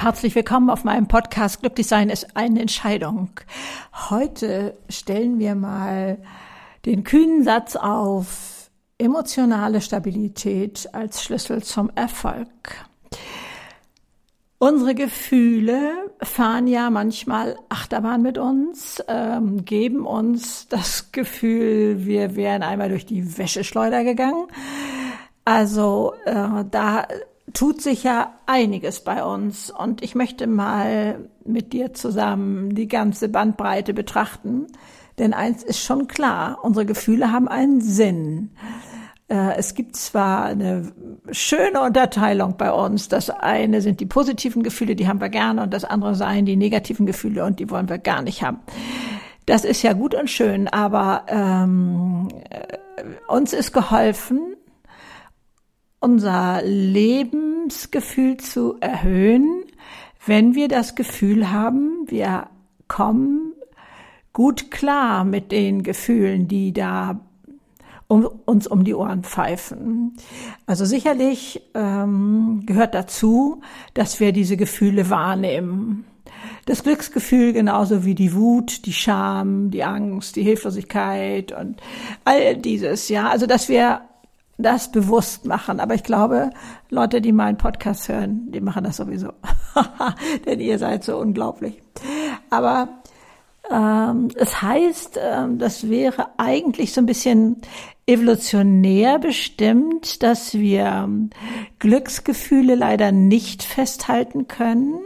Herzlich willkommen auf meinem Podcast Glücklich sein ist eine Entscheidung. Heute stellen wir mal den kühnen Satz auf emotionale Stabilität als Schlüssel zum Erfolg. Unsere Gefühle fahren ja manchmal Achterbahn mit uns, ähm, geben uns das Gefühl, wir wären einmal durch die Wäscheschleuder gegangen. Also äh, da tut sich ja einiges bei uns und ich möchte mal mit dir zusammen die ganze Bandbreite betrachten. Denn eins ist schon klar, unsere Gefühle haben einen Sinn. Äh, es gibt zwar eine schöne Unterteilung bei uns. Das eine sind die positiven Gefühle, die haben wir gerne, und das andere seien die negativen Gefühle, und die wollen wir gar nicht haben. Das ist ja gut und schön, aber ähm, äh, uns ist geholfen, unser Lebensgefühl zu erhöhen, wenn wir das Gefühl haben, wir kommen gut klar mit den Gefühlen, die da um, uns um die Ohren pfeifen. Also sicherlich ähm, gehört dazu, dass wir diese Gefühle wahrnehmen. Das Glücksgefühl genauso wie die Wut, die Scham, die Angst, die Hilflosigkeit und all dieses, ja. Also, dass wir das bewusst machen. Aber ich glaube, Leute, die meinen Podcast hören, die machen das sowieso. Denn ihr seid so unglaublich. Aber ähm, es heißt, ähm, das wäre eigentlich so ein bisschen evolutionär bestimmt, dass wir ähm, Glücksgefühle leider nicht festhalten können,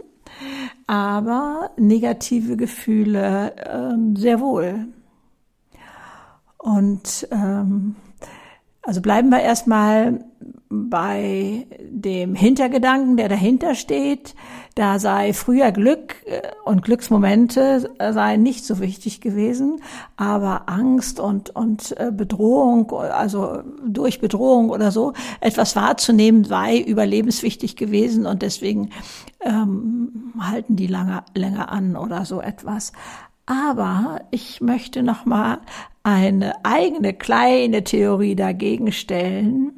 aber negative Gefühle ähm, sehr wohl. Und ähm, also bleiben wir erstmal bei dem Hintergedanken, der dahinter steht. Da sei früher Glück äh, und Glücksmomente seien nicht so wichtig gewesen, aber Angst und, und äh, Bedrohung, also durch Bedrohung oder so, etwas wahrzunehmen, sei überlebenswichtig gewesen und deswegen ähm, halten die lange, länger an oder so etwas. Aber ich möchte noch mal eine eigene kleine Theorie dagegen stellen.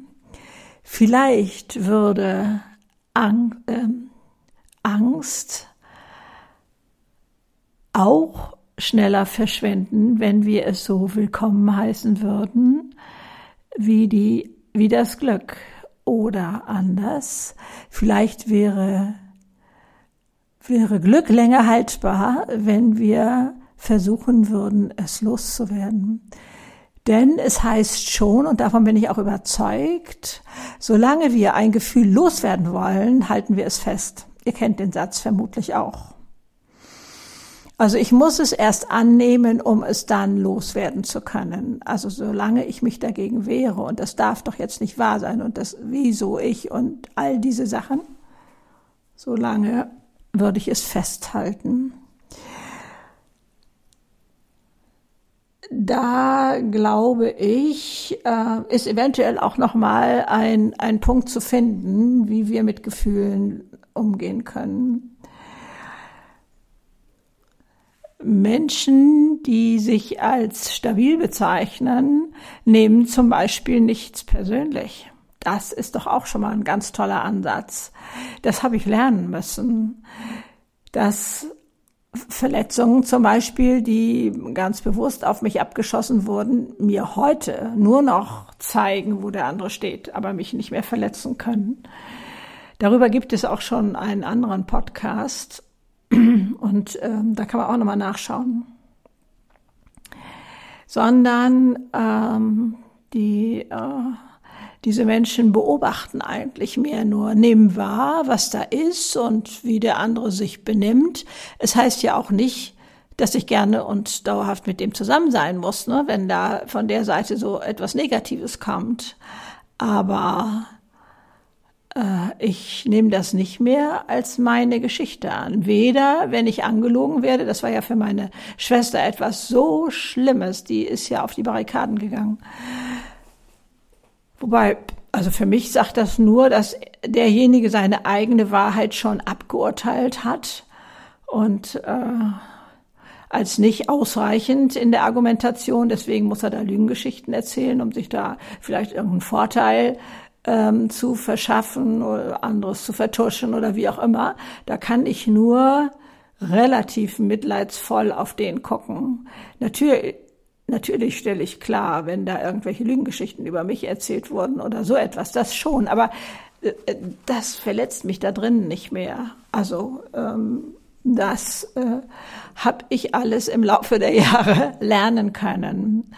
Vielleicht würde Ang äh, Angst auch schneller verschwinden, wenn wir es so willkommen heißen würden, wie die, wie das Glück. Oder anders. Vielleicht wäre wäre Glück länger haltbar, wenn wir versuchen würden, es loszuwerden. Denn es heißt schon, und davon bin ich auch überzeugt, solange wir ein Gefühl loswerden wollen, halten wir es fest. Ihr kennt den Satz vermutlich auch. Also ich muss es erst annehmen, um es dann loswerden zu können. Also solange ich mich dagegen wehre, und das darf doch jetzt nicht wahr sein, und das wieso ich und all diese Sachen, solange würde ich es festhalten. Da glaube ich, äh, ist eventuell auch noch mal ein, ein Punkt zu finden, wie wir mit Gefühlen umgehen können. Menschen, die sich als stabil bezeichnen, nehmen zum Beispiel nichts persönlich. Das ist doch auch schon mal ein ganz toller Ansatz. Das habe ich lernen müssen, dass Verletzungen zum Beispiel, die ganz bewusst auf mich abgeschossen wurden, mir heute nur noch zeigen, wo der andere steht, aber mich nicht mehr verletzen können. Darüber gibt es auch schon einen anderen Podcast und ähm, da kann man auch nochmal nachschauen. Sondern ähm, die äh, diese Menschen beobachten eigentlich mehr nur, nehmen wahr, was da ist und wie der andere sich benimmt. Es heißt ja auch nicht, dass ich gerne und dauerhaft mit dem zusammen sein muss, ne, wenn da von der Seite so etwas Negatives kommt. Aber äh, ich nehme das nicht mehr als meine Geschichte an. Weder, wenn ich angelogen werde, das war ja für meine Schwester etwas so Schlimmes, die ist ja auf die Barrikaden gegangen Wobei, also für mich sagt das nur, dass derjenige seine eigene Wahrheit schon abgeurteilt hat und äh, als nicht ausreichend in der Argumentation. Deswegen muss er da Lügengeschichten erzählen, um sich da vielleicht irgendeinen Vorteil ähm, zu verschaffen oder anderes zu vertuschen oder wie auch immer. Da kann ich nur relativ mitleidsvoll auf den gucken. Natürlich, natürlich stelle ich klar, wenn da irgendwelche Lügengeschichten über mich erzählt wurden oder so etwas, das schon. Aber äh, das verletzt mich da drin nicht mehr. Also ähm, das äh, habe ich alles im Laufe der Jahre lernen können.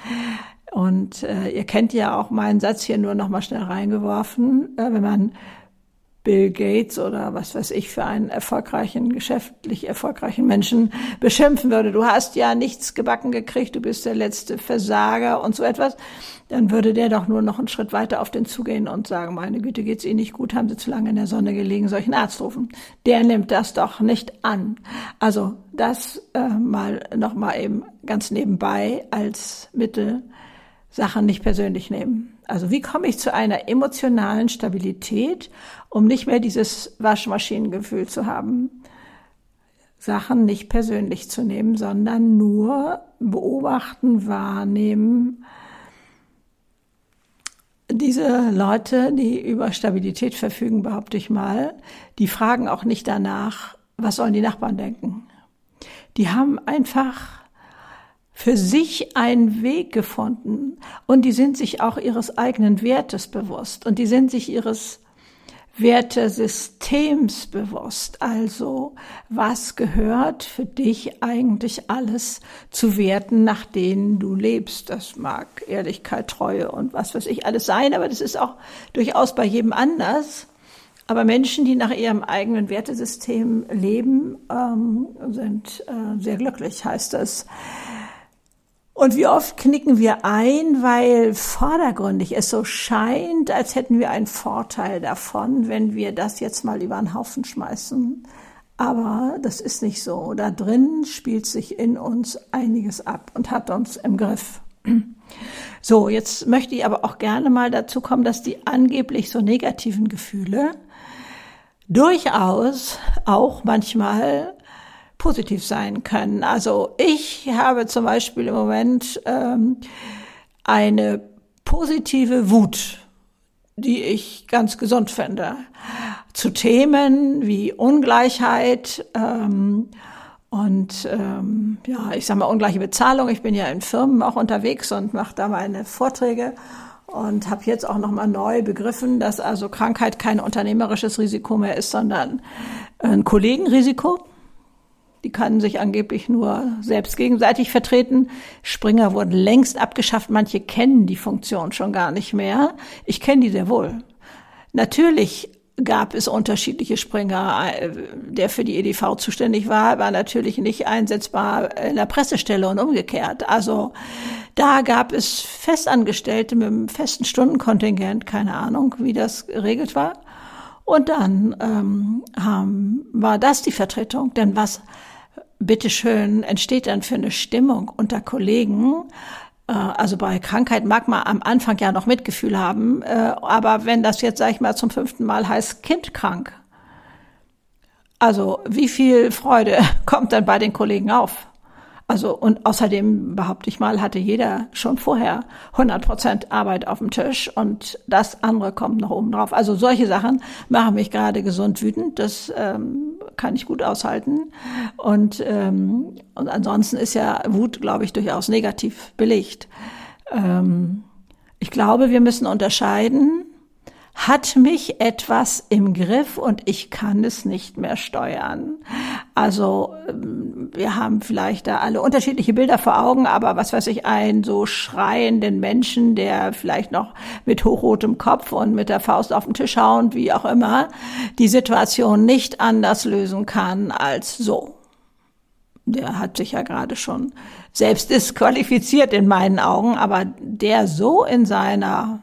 Und äh, ihr kennt ja auch meinen Satz hier nur noch mal schnell reingeworfen, äh, wenn man Bill Gates oder was weiß ich für einen erfolgreichen, geschäftlich erfolgreichen Menschen beschimpfen würde. Du hast ja nichts gebacken gekriegt, du bist der letzte Versager und so etwas. Dann würde der doch nur noch einen Schritt weiter auf den zugehen und sagen, meine Güte, geht's Ihnen nicht gut, haben Sie zu lange in der Sonne gelegen, solchen Arzt rufen. Der nimmt das doch nicht an. Also das äh, mal noch mal eben ganz nebenbei als Mittel Sachen nicht persönlich nehmen. Also wie komme ich zu einer emotionalen Stabilität, um nicht mehr dieses Waschmaschinengefühl zu haben? Sachen nicht persönlich zu nehmen, sondern nur beobachten, wahrnehmen. Diese Leute, die über Stabilität verfügen, behaupte ich mal, die fragen auch nicht danach, was sollen die Nachbarn denken. Die haben einfach für sich einen Weg gefunden und die sind sich auch ihres eigenen Wertes bewusst und die sind sich ihres Wertesystems bewusst. Also, was gehört für dich eigentlich alles zu Werten, nach denen du lebst? Das mag Ehrlichkeit, Treue und was weiß ich alles sein, aber das ist auch durchaus bei jedem anders. Aber Menschen, die nach ihrem eigenen Wertesystem leben, ähm, sind äh, sehr glücklich, heißt das. Und wie oft knicken wir ein, weil vordergründig es so scheint, als hätten wir einen Vorteil davon, wenn wir das jetzt mal über den Haufen schmeißen. Aber das ist nicht so. Da drin spielt sich in uns einiges ab und hat uns im Griff. So, jetzt möchte ich aber auch gerne mal dazu kommen, dass die angeblich so negativen Gefühle durchaus auch manchmal positiv sein können. Also ich habe zum Beispiel im Moment ähm, eine positive Wut, die ich ganz gesund finde, zu Themen wie Ungleichheit ähm, und ähm, ja, ich sage mal ungleiche Bezahlung. Ich bin ja in Firmen auch unterwegs und mache da meine Vorträge und habe jetzt auch noch mal neu begriffen, dass also Krankheit kein unternehmerisches Risiko mehr ist, sondern ein Kollegenrisiko. Die kannten sich angeblich nur selbst gegenseitig vertreten. Springer wurden längst abgeschafft. Manche kennen die Funktion schon gar nicht mehr. Ich kenne die sehr wohl. Natürlich gab es unterschiedliche Springer. Der für die EDV zuständig war, war natürlich nicht einsetzbar in der Pressestelle und umgekehrt. Also da gab es Festangestellte mit einem festen Stundenkontingent, keine Ahnung, wie das geregelt war. Und dann ähm, haben, war das die Vertretung. Denn was bitteschön entsteht dann für eine Stimmung unter Kollegen. Äh, also bei Krankheit mag man am Anfang ja noch Mitgefühl haben, äh, aber wenn das jetzt, sag ich mal, zum fünften Mal heißt Kind krank, also wie viel Freude kommt dann bei den Kollegen auf? Also und außerdem behaupte ich mal, hatte jeder schon vorher 100 Prozent Arbeit auf dem Tisch und das andere kommt noch oben drauf. Also solche Sachen machen mich gerade gesund wütend. Das ähm, kann ich gut aushalten. Und, ähm, und ansonsten ist ja Wut, glaube ich, durchaus negativ belegt. Ähm, ich glaube, wir müssen unterscheiden hat mich etwas im Griff und ich kann es nicht mehr steuern. Also ähm, wir haben vielleicht da alle unterschiedliche Bilder vor Augen, aber was weiß ich, einen so schreienden Menschen, der vielleicht noch mit hochrotem Kopf und mit der Faust auf den Tisch hauen, wie auch immer, die Situation nicht anders lösen kann als so. Der hat sich ja gerade schon selbst disqualifiziert in meinen Augen, aber der so in seiner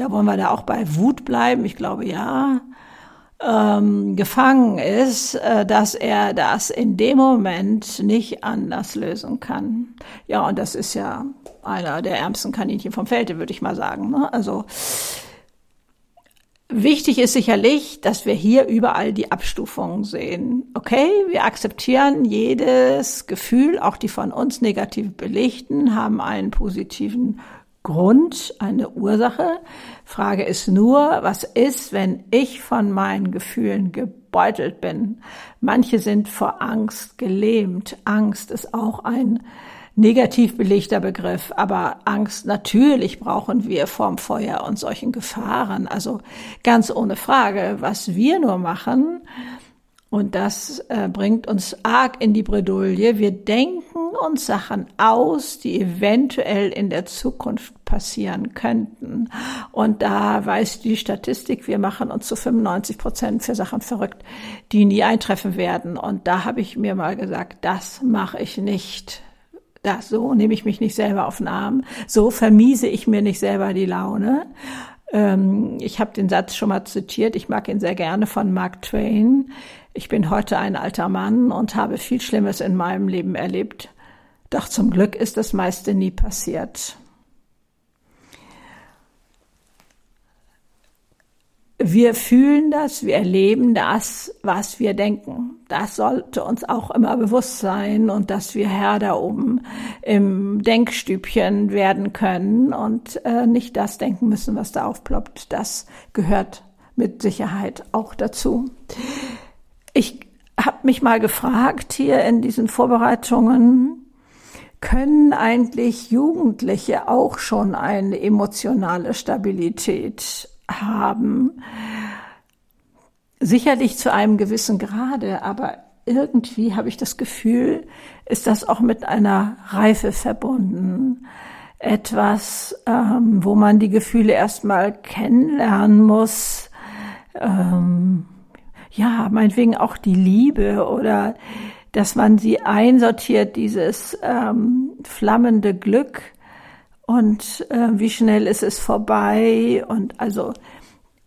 ja, wollen wir da auch bei Wut bleiben? Ich glaube ja, ähm, gefangen ist, äh, dass er das in dem Moment nicht anders lösen kann. Ja, und das ist ja einer der ärmsten Kaninchen vom Felde, würde ich mal sagen. Ne? Also Wichtig ist sicherlich, dass wir hier überall die Abstufungen sehen. Okay, wir akzeptieren jedes Gefühl, auch die von uns negativ belegten, haben einen positiven Grund, eine Ursache. Frage ist nur, was ist, wenn ich von meinen Gefühlen gebeutelt bin? Manche sind vor Angst gelähmt. Angst ist auch ein negativ belegter Begriff, aber Angst, natürlich brauchen wir vorm Feuer und solchen Gefahren. Also ganz ohne Frage, was wir nur machen, und das äh, bringt uns arg in die Bredouille. Wir denken uns Sachen aus, die eventuell in der Zukunft passieren könnten. Und da weiß die Statistik, wir machen uns zu 95 Prozent für Sachen verrückt, die nie eintreffen werden. Und da habe ich mir mal gesagt, das mache ich nicht. Das, so nehme ich mich nicht selber auf den Arm. So vermiese ich mir nicht selber die Laune. Ähm, ich habe den Satz schon mal zitiert. Ich mag ihn sehr gerne von Mark Twain. Ich bin heute ein alter Mann und habe viel Schlimmes in meinem Leben erlebt. Doch zum Glück ist das meiste nie passiert. Wir fühlen das, wir erleben das, was wir denken. Das sollte uns auch immer bewusst sein und dass wir Herr da oben im Denkstübchen werden können und äh, nicht das denken müssen, was da aufploppt. Das gehört mit Sicherheit auch dazu. Ich habe mich mal gefragt hier in diesen Vorbereitungen, können eigentlich Jugendliche auch schon eine emotionale Stabilität haben? Sicherlich zu einem gewissen Grade, aber irgendwie habe ich das Gefühl, ist das auch mit einer Reife verbunden. Etwas, ähm, wo man die Gefühle erstmal kennenlernen muss. Ähm, ja, meinetwegen auch die Liebe oder dass man sie einsortiert, dieses ähm, flammende Glück und äh, wie schnell ist es vorbei und also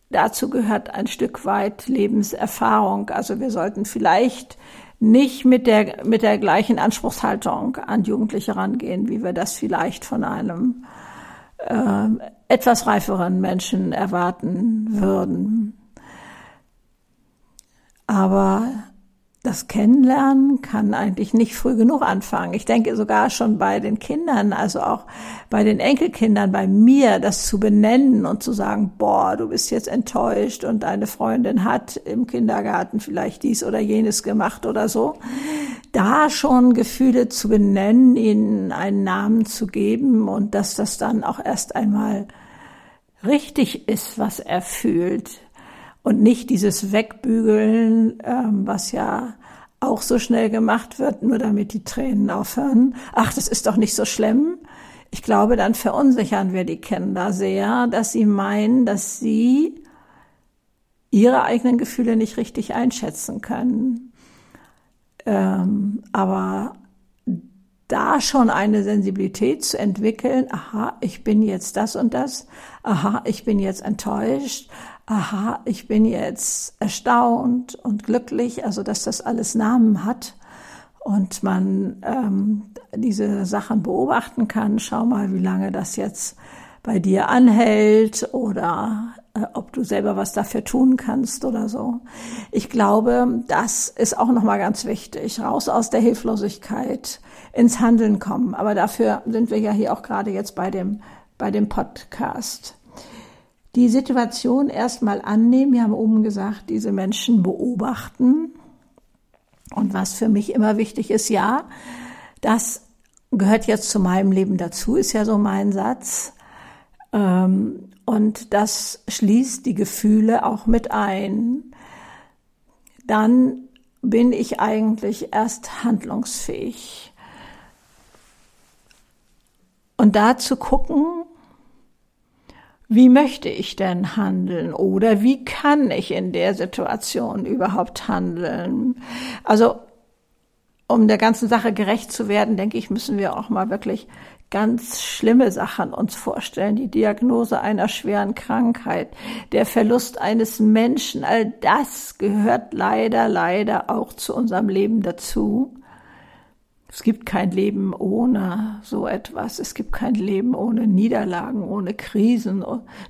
dazu gehört ein Stück weit Lebenserfahrung. Also wir sollten vielleicht nicht mit der, mit der gleichen Anspruchshaltung an Jugendliche rangehen, wie wir das vielleicht von einem äh, etwas reiferen Menschen erwarten würden. Aber das Kennenlernen kann eigentlich nicht früh genug anfangen. Ich denke sogar schon bei den Kindern, also auch bei den Enkelkindern, bei mir, das zu benennen und zu sagen, boah, du bist jetzt enttäuscht und deine Freundin hat im Kindergarten vielleicht dies oder jenes gemacht oder so. Da schon Gefühle zu benennen, ihnen einen Namen zu geben und dass das dann auch erst einmal richtig ist, was er fühlt und nicht dieses Wegbügeln, ähm, was ja auch so schnell gemacht wird, nur damit die Tränen aufhören. Ach, das ist doch nicht so schlimm. Ich glaube, dann verunsichern wir die Kinder sehr, dass sie meinen, dass sie ihre eigenen Gefühle nicht richtig einschätzen können. Ähm, aber da schon eine Sensibilität zu entwickeln, aha, ich bin jetzt das und das, aha, ich bin jetzt enttäuscht, aha, ich bin jetzt erstaunt und glücklich, also dass das alles Namen hat und man ähm, diese Sachen beobachten kann. Schau mal, wie lange das jetzt bei dir anhält oder äh, ob du selber was dafür tun kannst oder so. Ich glaube, das ist auch nochmal ganz wichtig. Raus aus der Hilflosigkeit, ins Handeln kommen. Aber dafür sind wir ja hier auch gerade jetzt bei dem, bei dem Podcast die Situation erstmal annehmen. Wir haben oben gesagt, diese Menschen beobachten. Und was für mich immer wichtig ist, ja, das gehört jetzt zu meinem Leben dazu, ist ja so mein Satz. Ähm, und das schließt die Gefühle auch mit ein. Dann bin ich eigentlich erst handlungsfähig. Und da zu gucken, wie möchte ich denn handeln oder wie kann ich in der Situation überhaupt handeln? Also, um der ganzen Sache gerecht zu werden, denke ich, müssen wir auch mal wirklich ganz schlimme Sachen uns vorstellen. Die Diagnose einer schweren Krankheit, der Verlust eines Menschen, all das gehört leider, leider auch zu unserem Leben dazu. Es gibt kein Leben ohne so etwas. Es gibt kein Leben ohne Niederlagen, ohne Krisen,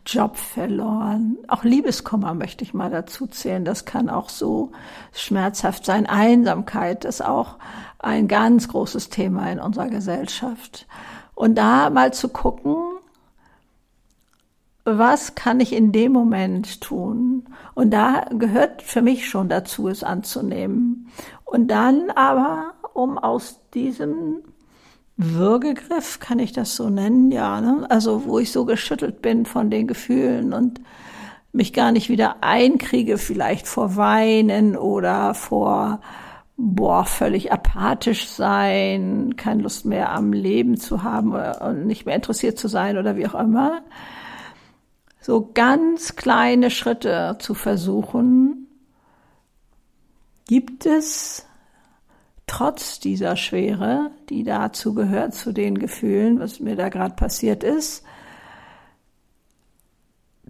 Job verloren. Auch Liebeskummer möchte ich mal dazu zählen. Das kann auch so schmerzhaft sein. Einsamkeit ist auch ein ganz großes Thema in unserer Gesellschaft. Und da mal zu gucken, was kann ich in dem Moment tun? Und da gehört für mich schon dazu, es anzunehmen. Und dann aber, um aus diesem Würgegriff, kann ich das so nennen, ja, ne? also wo ich so geschüttelt bin von den Gefühlen und mich gar nicht wieder einkriege, vielleicht vor Weinen oder vor boah, völlig apathisch sein, keine Lust mehr am Leben zu haben und nicht mehr interessiert zu sein oder wie auch immer. So ganz kleine Schritte zu versuchen, gibt es trotz dieser Schwere, die dazu gehört, zu den Gefühlen, was mir da gerade passiert ist,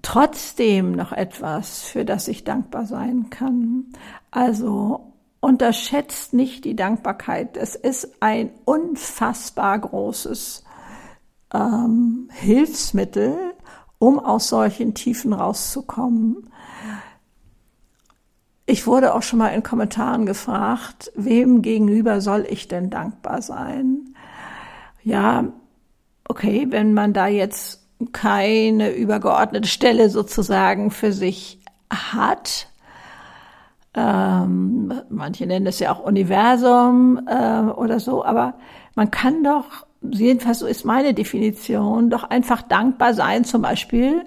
trotzdem noch etwas, für das ich dankbar sein kann. Also unterschätzt nicht die Dankbarkeit. Es ist ein unfassbar großes ähm, Hilfsmittel, um aus solchen Tiefen rauszukommen. Ich wurde auch schon mal in Kommentaren gefragt, wem gegenüber soll ich denn dankbar sein? Ja, okay, wenn man da jetzt keine übergeordnete Stelle sozusagen für sich hat, ähm, manche nennen es ja auch Universum äh, oder so, aber man kann doch, jedenfalls so ist meine Definition, doch einfach dankbar sein, zum Beispiel,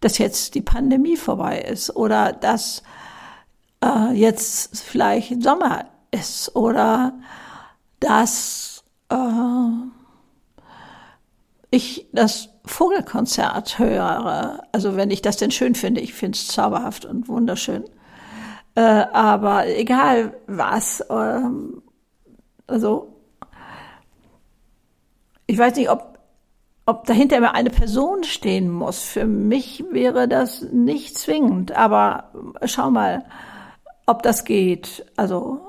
dass jetzt die Pandemie vorbei ist oder dass äh, jetzt vielleicht Sommer ist oder dass äh, ich das Vogelkonzert höre. Also wenn ich das denn schön finde, ich finde es zauberhaft und wunderschön. Äh, aber egal was, ähm, also ich weiß nicht, ob ob dahinter immer eine Person stehen muss. Für mich wäre das nicht zwingend, aber schau mal, ob das geht. Also,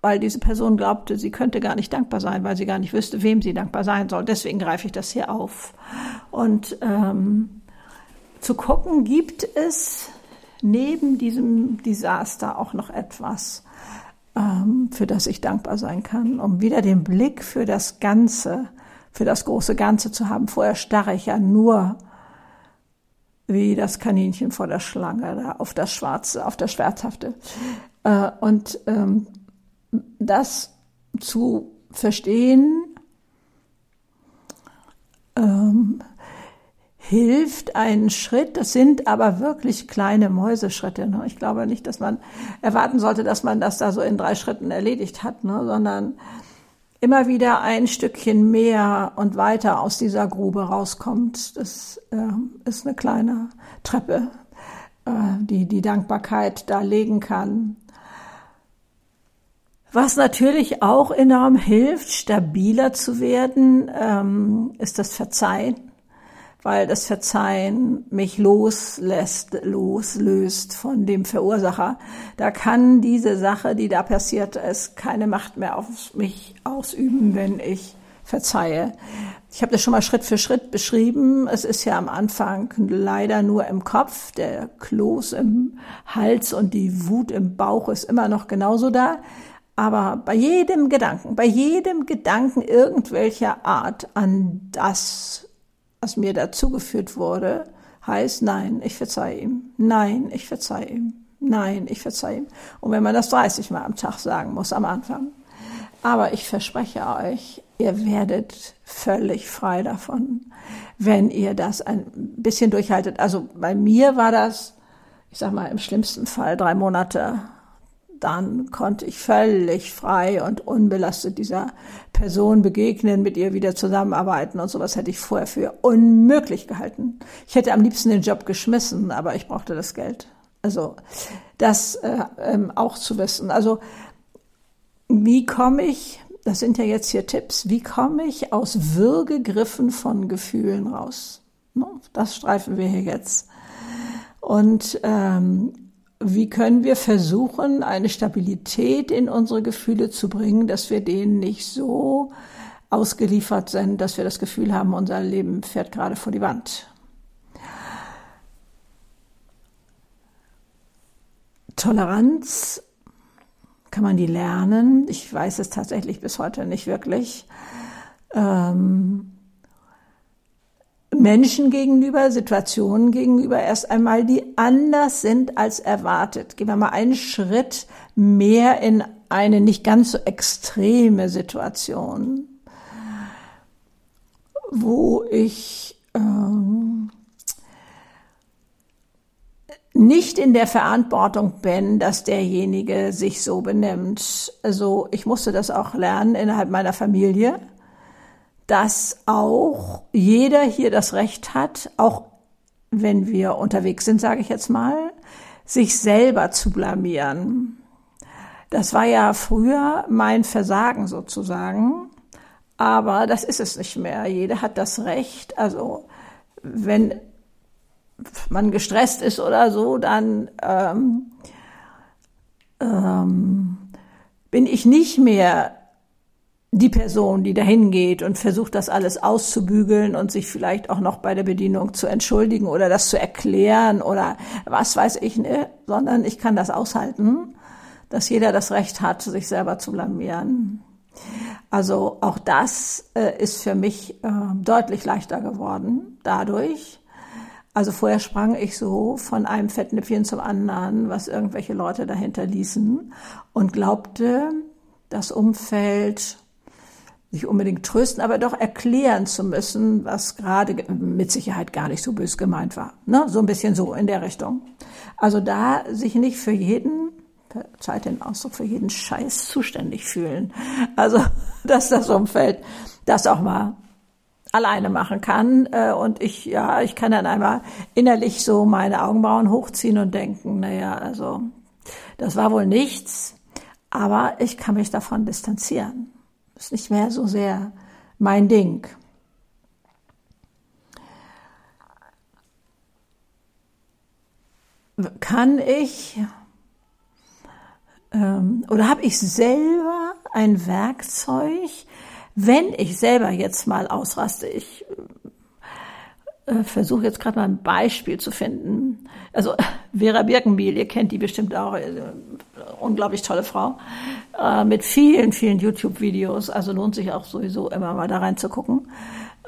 weil diese Person glaubte, sie könnte gar nicht dankbar sein, weil sie gar nicht wüsste, wem sie dankbar sein soll. Deswegen greife ich das hier auf. Und ähm, zu gucken, gibt es neben diesem Desaster auch noch etwas, ähm, für das ich dankbar sein kann, um wieder den Blick für das Ganze, für das große Ganze zu haben. Vorher starre ich ja nur wie das Kaninchen vor der Schlange, da auf das Schwarze, auf das Schmerzhafte. Äh, und ähm, das zu verstehen, ähm, hilft einen Schritt. Das sind aber wirklich kleine Mäuseschritte. Ne? Ich glaube nicht, dass man erwarten sollte, dass man das da so in drei Schritten erledigt hat, ne? sondern immer wieder ein Stückchen mehr und weiter aus dieser Grube rauskommt. Das äh, ist eine kleine Treppe, äh, die die Dankbarkeit da legen kann. Was natürlich auch enorm hilft, stabiler zu werden, ähm, ist das Verzeihen weil das Verzeihen mich loslässt, loslöst von dem Verursacher. Da kann diese Sache, die da passiert ist, keine Macht mehr auf mich ausüben, wenn ich verzeihe. Ich habe das schon mal Schritt für Schritt beschrieben. Es ist ja am Anfang leider nur im Kopf. Der Kloß im Hals und die Wut im Bauch ist immer noch genauso da. Aber bei jedem Gedanken, bei jedem Gedanken irgendwelcher Art an das, was mir dazugeführt wurde, heißt, nein, ich verzeihe ihm, nein, ich verzeihe ihm, nein, ich verzeihe ihm. Und wenn man das 30 Mal am Tag sagen muss am Anfang. Aber ich verspreche euch, ihr werdet völlig frei davon, wenn ihr das ein bisschen durchhaltet. Also bei mir war das, ich sag mal, im schlimmsten Fall drei Monate dann konnte ich völlig frei und unbelastet dieser Person begegnen, mit ihr wieder zusammenarbeiten und sowas hätte ich vorher für unmöglich gehalten. Ich hätte am liebsten den Job geschmissen, aber ich brauchte das Geld. Also das äh, ähm, auch zu wissen. Also wie komme ich, das sind ja jetzt hier Tipps, wie komme ich aus Würgegriffen von Gefühlen raus? Das streifen wir hier jetzt. Und ähm, wie können wir versuchen, eine Stabilität in unsere Gefühle zu bringen, dass wir denen nicht so ausgeliefert sind, dass wir das Gefühl haben, unser Leben fährt gerade vor die Wand. Toleranz kann man die lernen. Ich weiß es tatsächlich bis heute nicht wirklich. Ähm, Menschen gegenüber, Situationen gegenüber erst einmal, die anders sind als erwartet. Gehen wir mal einen Schritt mehr in eine nicht ganz so extreme Situation, wo ich ähm, nicht in der Verantwortung bin, dass derjenige sich so benimmt. Also ich musste das auch lernen innerhalb meiner Familie dass auch jeder hier das Recht hat, auch wenn wir unterwegs sind, sage ich jetzt mal, sich selber zu blamieren. Das war ja früher mein Versagen sozusagen, aber das ist es nicht mehr. Jeder hat das Recht. Also wenn man gestresst ist oder so, dann ähm, ähm, bin ich nicht mehr die Person, die dahin geht und versucht, das alles auszubügeln und sich vielleicht auch noch bei der Bedienung zu entschuldigen oder das zu erklären oder was weiß ich, ne? sondern ich kann das aushalten, dass jeder das Recht hat, sich selber zu blamieren. Also auch das äh, ist für mich äh, deutlich leichter geworden dadurch. Also vorher sprang ich so von einem Fettnäpfchen zum anderen, was irgendwelche Leute dahinter ließen und glaubte, das Umfeld nicht unbedingt trösten, aber doch erklären zu müssen, was gerade mit Sicherheit gar nicht so bös gemeint war. Ne? So ein bisschen so in der Richtung. Also da sich nicht für jeden, Zeit den Ausdruck, für jeden Scheiß zuständig fühlen. Also, dass das Umfeld das auch mal alleine machen kann. Äh, und ich, ja, ich kann dann einmal innerlich so meine Augenbrauen hochziehen und denken, naja, also, das war wohl nichts, aber ich kann mich davon distanzieren. Ist nicht mehr so sehr mein Ding. Kann ich ähm, oder habe ich selber ein Werkzeug, wenn ich selber jetzt mal ausraste? Ich äh, versuche jetzt gerade mal ein Beispiel zu finden. Also Vera Birkenbiel, ihr kennt die bestimmt auch, äh, unglaublich tolle Frau, äh, mit vielen, vielen YouTube-Videos. Also lohnt sich auch sowieso immer mal da reinzugucken.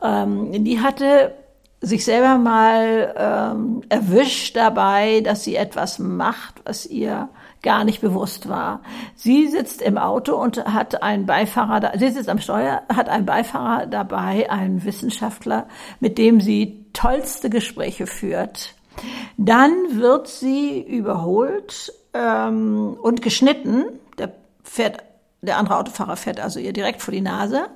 Ähm, die hatte sich selber mal ähm, erwischt dabei, dass sie etwas macht, was ihr gar nicht bewusst war. Sie sitzt im Auto und hat einen Beifahrer, da, sie sitzt am Steuer, hat einen Beifahrer dabei, einen Wissenschaftler, mit dem sie tollste Gespräche führt. Dann wird sie überholt ähm, und geschnitten. Der fährt, der andere Autofahrer fährt also ihr direkt vor die Nase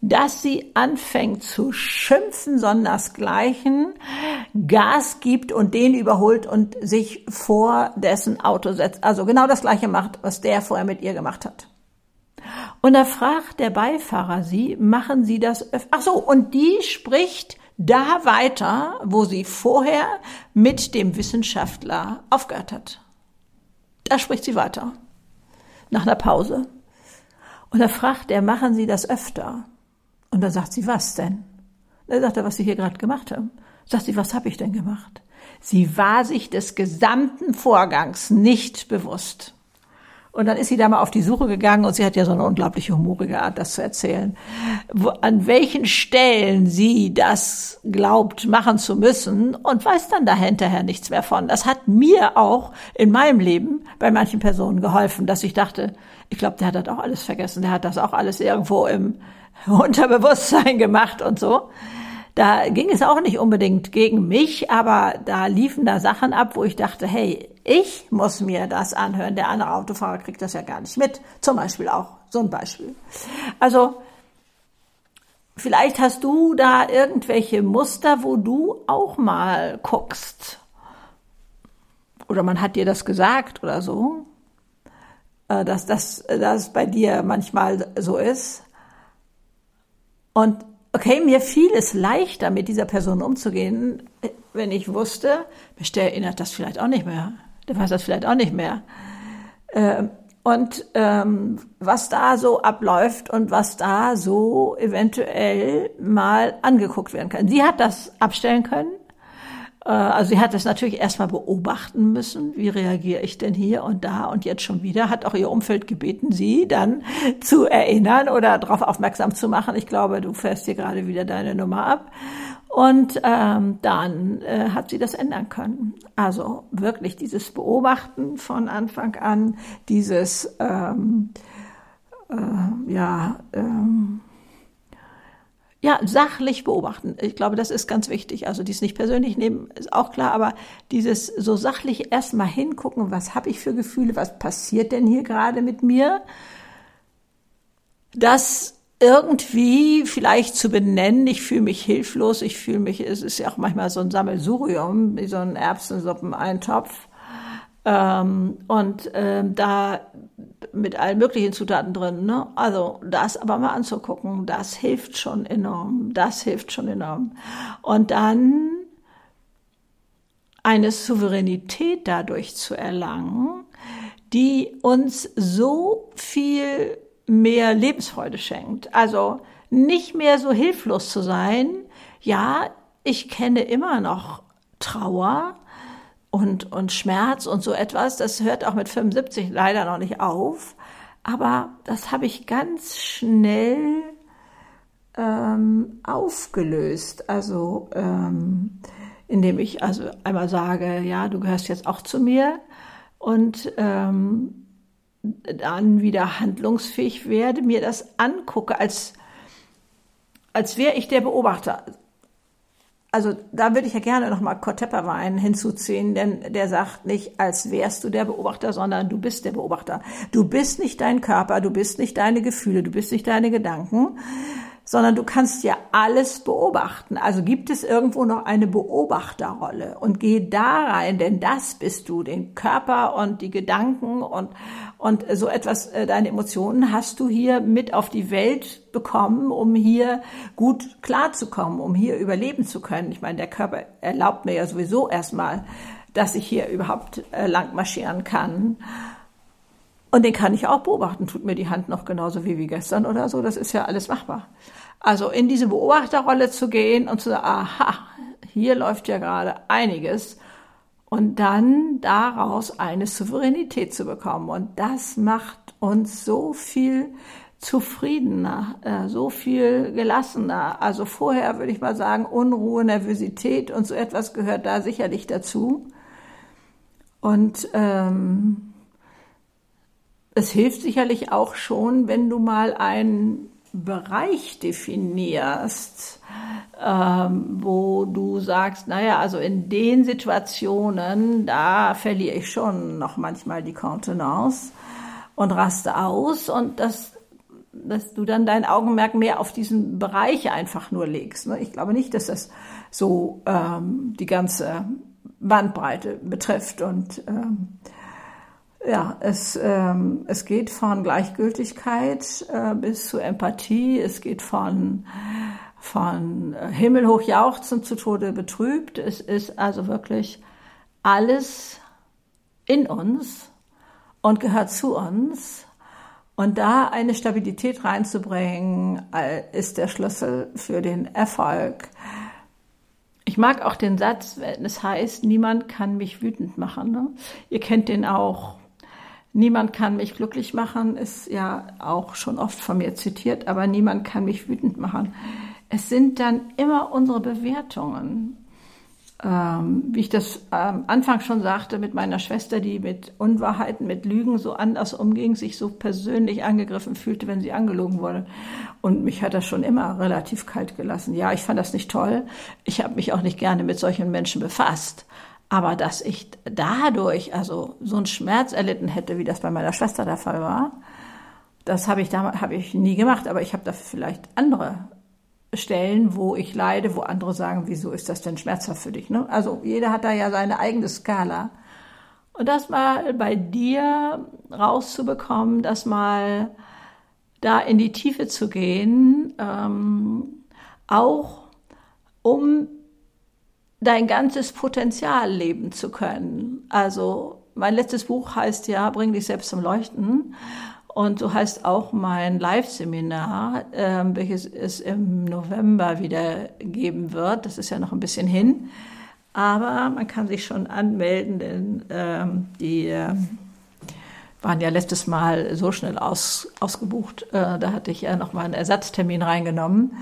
dass sie anfängt zu schimpfen, sondersgleichen, Gas gibt und den überholt und sich vor dessen Auto setzt. Also genau das gleiche macht, was der vorher mit ihr gemacht hat. Und da fragt der Beifahrer sie, machen Sie das öfter? Ach so, und die spricht da weiter, wo sie vorher mit dem Wissenschaftler aufgehört hat. Da spricht sie weiter. Nach einer Pause. Und da fragt er, machen Sie das öfter? Und dann sagt sie, was denn? Dann sagt er, was Sie hier gerade gemacht haben. Sagt sie, was habe ich denn gemacht? Sie war sich des gesamten Vorgangs nicht bewusst. Und dann ist sie da mal auf die Suche gegangen und sie hat ja so eine unglaubliche humorige Art, das zu erzählen. Wo, an welchen Stellen sie das glaubt, machen zu müssen und weiß dann da hinterher nichts mehr von. Das hat mir auch in meinem Leben bei manchen Personen geholfen, dass ich dachte, ich glaube, der hat das auch alles vergessen, der hat das auch alles irgendwo im Unterbewusstsein gemacht und so. Da ging es auch nicht unbedingt gegen mich, aber da liefen da Sachen ab, wo ich dachte, hey, ich muss mir das anhören. Der andere Autofahrer kriegt das ja gar nicht mit. Zum Beispiel auch so ein Beispiel. Also, vielleicht hast du da irgendwelche Muster, wo du auch mal guckst. Oder man hat dir das gesagt oder so, äh, dass das, das bei dir manchmal so ist. Und okay, mir fiel es leichter, mit dieser Person umzugehen, wenn ich wusste, der erinnert das vielleicht auch nicht mehr. Der weiß das vielleicht auch nicht mehr. Ähm, und ähm, was da so abläuft und was da so eventuell mal angeguckt werden kann. Sie hat das abstellen können. Äh, also sie hat es natürlich erstmal beobachten müssen, wie reagiere ich denn hier und da und jetzt schon wieder, hat auch ihr Umfeld gebeten, sie dann zu erinnern oder darauf aufmerksam zu machen. Ich glaube, du fährst hier gerade wieder deine Nummer ab. Und ähm, dann äh, hat sie das ändern können. Also wirklich dieses Beobachten von Anfang an, dieses ähm, äh, ja ähm, ja, sachlich beobachten. Ich glaube, das ist ganz wichtig. Also dies nicht persönlich nehmen, ist auch klar, aber dieses so sachlich erstmal hingucken, was habe ich für Gefühle, was passiert denn hier gerade mit mir? Das irgendwie vielleicht zu benennen, ich fühle mich hilflos, ich fühle mich, es ist ja auch manchmal so ein Sammelsurium, wie so ein Erbsensuppen-Eintopf. Ähm, und ähm, da mit allen möglichen Zutaten drin. Ne? Also das aber mal anzugucken, das hilft schon enorm. Das hilft schon enorm. Und dann eine Souveränität dadurch zu erlangen, die uns so viel mehr Lebensfreude schenkt. Also nicht mehr so hilflos zu sein. Ja, ich kenne immer noch Trauer, und, und Schmerz und so etwas. Das hört auch mit 75 leider noch nicht auf. Aber das habe ich ganz schnell ähm, aufgelöst. Also ähm, indem ich also einmal sage, ja, du gehörst jetzt auch zu mir und ähm, dann wieder handlungsfähig werde, mir das angucke, als, als wäre ich der Beobachter also da würde ich ja gerne nochmal Kurt hinzuziehen, denn der sagt nicht, als wärst du der Beobachter, sondern du bist der Beobachter. Du bist nicht dein Körper, du bist nicht deine Gefühle, du bist nicht deine Gedanken, sondern du kannst ja alles beobachten. Also gibt es irgendwo noch eine Beobachterrolle und geh da rein, denn das bist du, den Körper und die Gedanken und, und so etwas, äh, deine Emotionen hast du hier mit auf die Welt bekommen, um hier gut klarzukommen, um hier überleben zu können. Ich meine, der Körper erlaubt mir ja sowieso erstmal, dass ich hier überhaupt äh, lang marschieren kann. Und den kann ich auch beobachten. Tut mir die Hand noch genauso wie wie gestern oder so. Das ist ja alles machbar. Also in diese Beobachterrolle zu gehen und zu sagen, aha, hier läuft ja gerade einiges. Und dann daraus eine Souveränität zu bekommen. Und das macht uns so viel zufriedener, äh, so viel gelassener. Also vorher würde ich mal sagen, Unruhe, Nervosität und so etwas gehört da sicherlich dazu. Und ähm, es hilft sicherlich auch schon, wenn du mal einen Bereich definierst, ähm, wo du sagst, naja, also in den Situationen, da verliere ich schon noch manchmal die Kontenance und raste aus und das dass du dann dein Augenmerk mehr auf diesen Bereich einfach nur legst. Ne? Ich glaube nicht, dass das so ähm, die ganze Bandbreite betrifft und ähm, ja, es, ähm, es geht von Gleichgültigkeit äh, bis zu Empathie. Es geht von, von äh, himmelhoch jauchzend zu Tode betrübt. Es ist also wirklich alles in uns und gehört zu uns. Und da eine Stabilität reinzubringen, äh, ist der Schlüssel für den Erfolg. Ich mag auch den Satz, wenn es heißt, niemand kann mich wütend machen. Ne? Ihr kennt den auch. Niemand kann mich glücklich machen, ist ja auch schon oft von mir zitiert, aber niemand kann mich wütend machen. Es sind dann immer unsere Bewertungen. Ähm, wie ich das am Anfang schon sagte, mit meiner Schwester, die mit Unwahrheiten, mit Lügen so anders umging, sich so persönlich angegriffen fühlte, wenn sie angelogen wurde. Und mich hat das schon immer relativ kalt gelassen. Ja, ich fand das nicht toll. Ich habe mich auch nicht gerne mit solchen Menschen befasst. Aber dass ich dadurch also so einen Schmerz erlitten hätte, wie das bei meiner Schwester der Fall war, das habe ich habe ich nie gemacht. Aber ich habe da vielleicht andere Stellen, wo ich leide, wo andere sagen, wieso ist das denn schmerzhaft für dich? Ne? Also jeder hat da ja seine eigene Skala. Und das mal bei dir rauszubekommen, das mal da in die Tiefe zu gehen, ähm, auch um dein ganzes Potenzial leben zu können. Also mein letztes Buch heißt ja, bring dich selbst zum Leuchten. Und so heißt auch mein Live-Seminar, äh, welches es im November wieder geben wird. Das ist ja noch ein bisschen hin. Aber man kann sich schon anmelden, denn ähm, die äh, waren ja letztes Mal so schnell aus, ausgebucht. Äh, da hatte ich ja noch mal einen Ersatztermin reingenommen.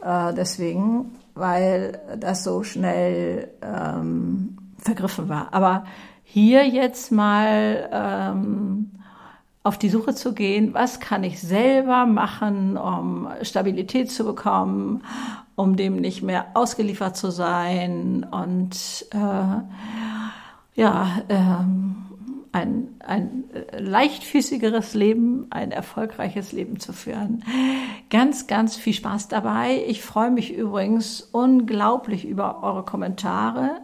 Äh, deswegen, weil das so schnell ähm, vergriffen war. Aber hier jetzt mal ähm, auf die Suche zu gehen, was kann ich selber machen, um Stabilität zu bekommen, um dem nicht mehr ausgeliefert zu sein und äh, ja, ähm, ein, ein leichtfüßigeres Leben, ein erfolgreiches Leben zu führen. Ganz, ganz viel Spaß dabei. Ich freue mich übrigens unglaublich über eure Kommentare.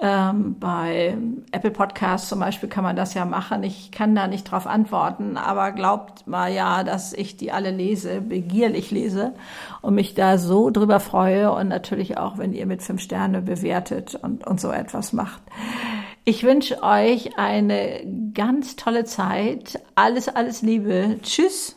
Ähm, bei Apple Podcasts zum Beispiel kann man das ja machen. Ich kann da nicht drauf antworten, aber glaubt mal ja, dass ich die alle lese, begierlich lese und mich da so drüber freue und natürlich auch, wenn ihr mit fünf Sterne bewertet und, und so etwas macht. Ich wünsche euch eine ganz tolle Zeit. Alles, alles Liebe. Tschüss.